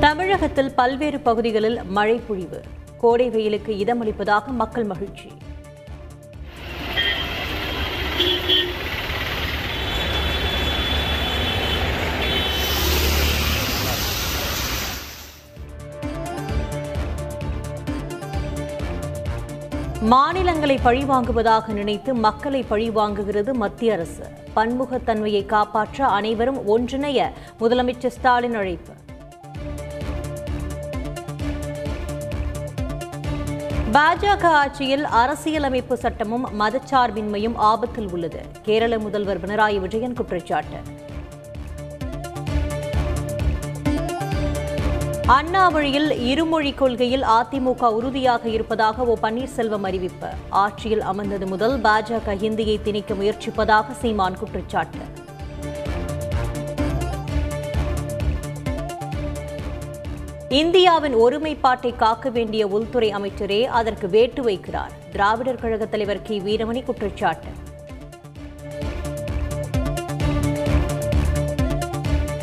தமிழகத்தில் பல்வேறு பகுதிகளில் மழை பொழிவு. கோடை வெயிலுக்கு இதமளிப்பதாக மக்கள் மகிழ்ச்சி. மாநிலங்களை பழிவாங்குவதாக நினைத்து மக்களை பழிவாங்குகிறது மத்திய அரசு. பன்முகத்தன்மையை காப்பாற்ற அனைவரும் ஒன்றிணைய முதலமைச்சர் ஸ்டாலின் அழைப்பு. பாஜக ஆட்சியில் அரசியலமைப்பு சட்டமும் மதச்சார்பின்மையும் ஆபத்தில் உள்ளது. கேரள முதல்வர் பினராயி விஜயன் குற்றச்சாட்டு. அண்ணா வழியில் இருமொழி கொள்கையில் அதிமுக உறுதியாக இருப்பதாக ஓ பன்னீர்செல்வம் அறிவிப்பு. ஆட்சியில் அமர்ந்தது முதல் பாஜக ஹிந்தியை திணிக்க முயற்சிப்பதாக சீமான் குற்றச்சாட்டு. இந்தியாவின் ஒருமைப்பாட்டை காக்க வேண்டிய உள்துறை அமைச்சரே அதற்கு வேட்டு வைக்கிறார். திராவிடர் கழக தலைவர் கி. வீரமணி குற்றச்சாட்டு.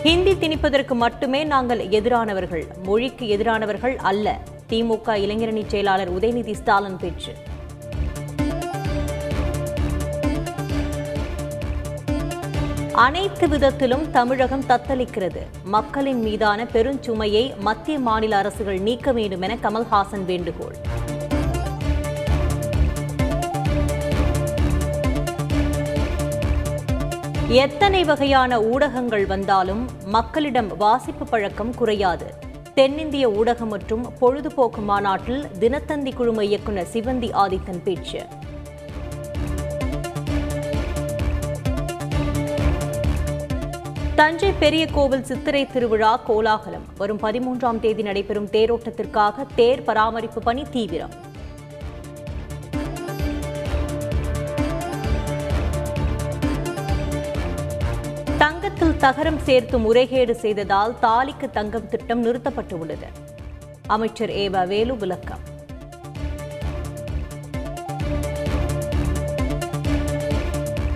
ஹிந்தி திணிப்பதற்கு மட்டுமே நாங்கள் எதிரானவர்கள் மொழிக்கு எதிரானவர்கள் அல்ல. திமுக இளைஞரணி செயலாளர் உதயநிதி ஸ்டாலின் பேச்சு. அனைத்து விதத்திலும் தமிழகம் தத்தளிக்கிறது. மக்களின் மீதான பெருஞ்சுமையை மத்திய மாநில அரசுகள் நீக்க வேண்டும் என கமல்ஹாசன் வேண்டுகோள். எத்தனை வகையான ஊடகங்கள் வந்தாலும் மக்களிடம் வாசிப்பு பழக்கம் குறையாது. தென்னிந்திய ஊடகம் மற்றும் பொழுதுபோக்கு மாநாட்டில் தினத்தந்தி குழும இயக்குநர் சிவந்தி ஆதித்தன் பேச்சு. தஞ்சை பெரிய கோவில் சித்திரை திருவிழா கோலாகலம். வரும் பதிமூன்றாம் தேதி நடைபெறும் தேரோட்டத்திற்காக தேர் பராமரிப்பு பணி தீவிரம். தங்கத்தில் தகரம் சேர்த்து முறைகேடு செய்ததால் தாலிக்கு தங்கம் திட்டம் நிறுத்தப்பட்டுள்ளது. அமைச்சர் ஏவா வேலு விளக்கம்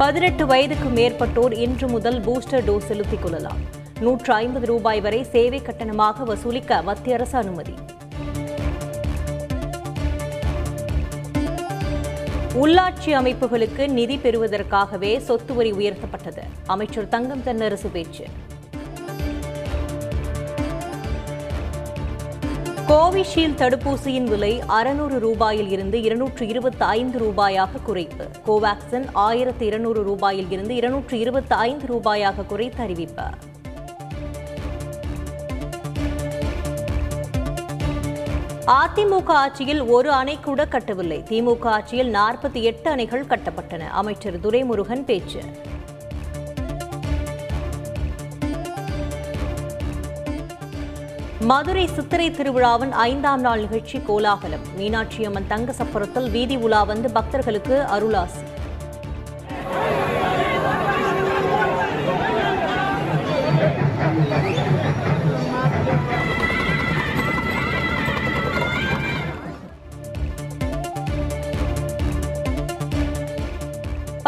பதினெட்டு வயதுக்கு மேற்பட்டோர் இன்று முதல் பூஸ்டர் டோஸ் செலுத்திக் கொள்ளலாம் நூற்று ஐம்பது ரூபாய் வரை சேவை கட்டணமாக வசூலிக்க மத்திய அரசு அனுமதி. உள்ளாட்சி அமைப்புகளுக்கு நிதி பெறுவதற்காகவே சொத்து வரி உயர்த்தப்பட்டது. அமைச்சர் தங்கம் தென்னரசு பேச்சு. கோவிஷீல்டு தடுப்பூசியின் விலை அறுநூறு ரூபாயில் இருந்து இருநூற்று இருபத்தி ஐந்து ரூபாயாக குறைப்பு. கோவாக்சின் ஆயிரத்து இருநூறு ரூபாயில் இருந்து இருநூற்று இருபத்தி ஐந்து ரூபாயாக குறைத்து அறிவிப்பு. அதிமுக ஆட்சியில் ஒரு அணை கூட கட்டவில்லை. திமுக ஆட்சியில் நாற்பத்தி எட்டு அணைகள் கட்டப்பட்டன. அமைச்சர் துரைமுருகன் பேச்சு. மதுரை சித்திரை திருவிழாவின் ஐந்தாம் நாள் நிகழ்ச்சி கோலாகலம். மீனாட்சி அம்மன் தங்க சப்பரத்தில் வீதி உலா வந்து பக்தர்களுக்கு அருளாசி.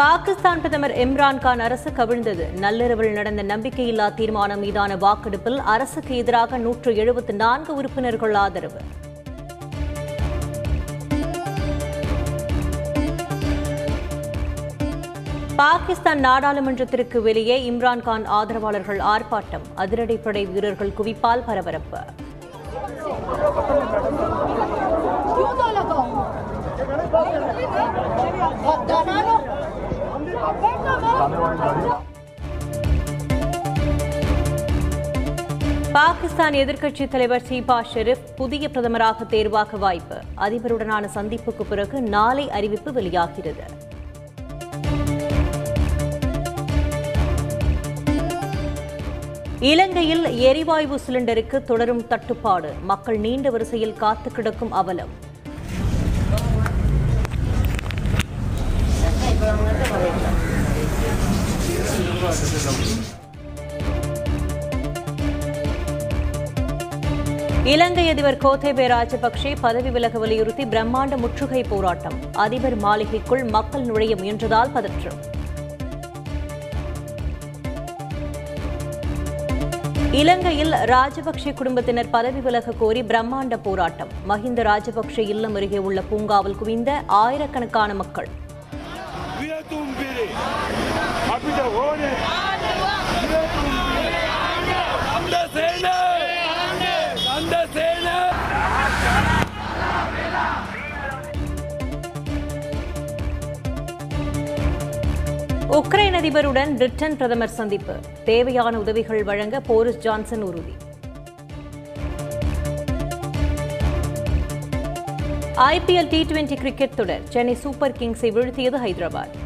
பாகிஸ்தான் பிரதமர் இம்ரான்கான் அரசு கவிழ்ந்தது. நள்ளிரவில் நடந்த நம்பிக்கையில்லா தீர்மானம் மீதான வாக்கெடுப்பில் அரசுக்கு எதிராக நூற்று எழுபத்தி நான்கு உறுப்பினர்கள் ஆதரவு. பாகிஸ்தான் நாடாளுமன்றத்திற்கு வெளியே இம்ரான்கான் ஆதரவாளர்கள் ஆர்ப்பாட்டம். அதிரடிப்படை வீரர்கள் குவிப்பால் பரபரப்பு. பாகிஸ்தான் எதிர்க்கட்சித் தலைவர் சீபா ஷெரீப் புதிய பிரதமராக தேர்வாக வாய்ப்பு. அதிபருடனான சந்திப்புக்கு பிறகு நாளை அறிவிப்பு வெளியாகிறது. இலங்கையில் எரிவாயு சிலிண்டருக்கு தொடரும் தட்டுப்பாடு. மக்கள் நீண்ட வரிசையில் காத்து கிடக்கும் அவலம். இலங்கை அதிபர் கோத்தேபே ராஜபக்சே பதவி விலக வலியுறுத்தி பிரம்மாண்ட முற்றுகை போராட்டம். அதிபர் மாளிகைக்குள் மக்கள் நுழைய முயன்றதால் பதற்றம். இலங்கையில் ராஜபக்சே குடும்பத்தினர் பதவி விலக கோரி பிரம்மாண்ட போராட்டம். மஹிந்த ராஜபக்சே இல்லம் அருகே உள்ள பூங்காவில் குவிந்த ஆயிரக்கணக்கான மக்கள். உக்ரைன் அதிபருடன் பிரிட்டன் பிரதமர் சந்திப்பு. தேவையான உதவிகள் வழங்க போரிஸ் ஜான்சன் உறுதி. ஐபிஎல் டி டுவெண்டி கிரிக்கெட் தொடர் சென்னை சூப்பர் கிங்ஸை வீழ்த்தியது ஹைதராபாத்.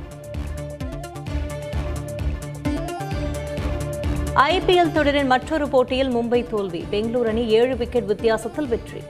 ஐபிஎல் தொடரின் மற்றொரு போட்டியில் மும்பை தோல்வி. பெங்களூரு அணி ஏழு விக்கெட் வித்தியாசத்தில் வெற்றி.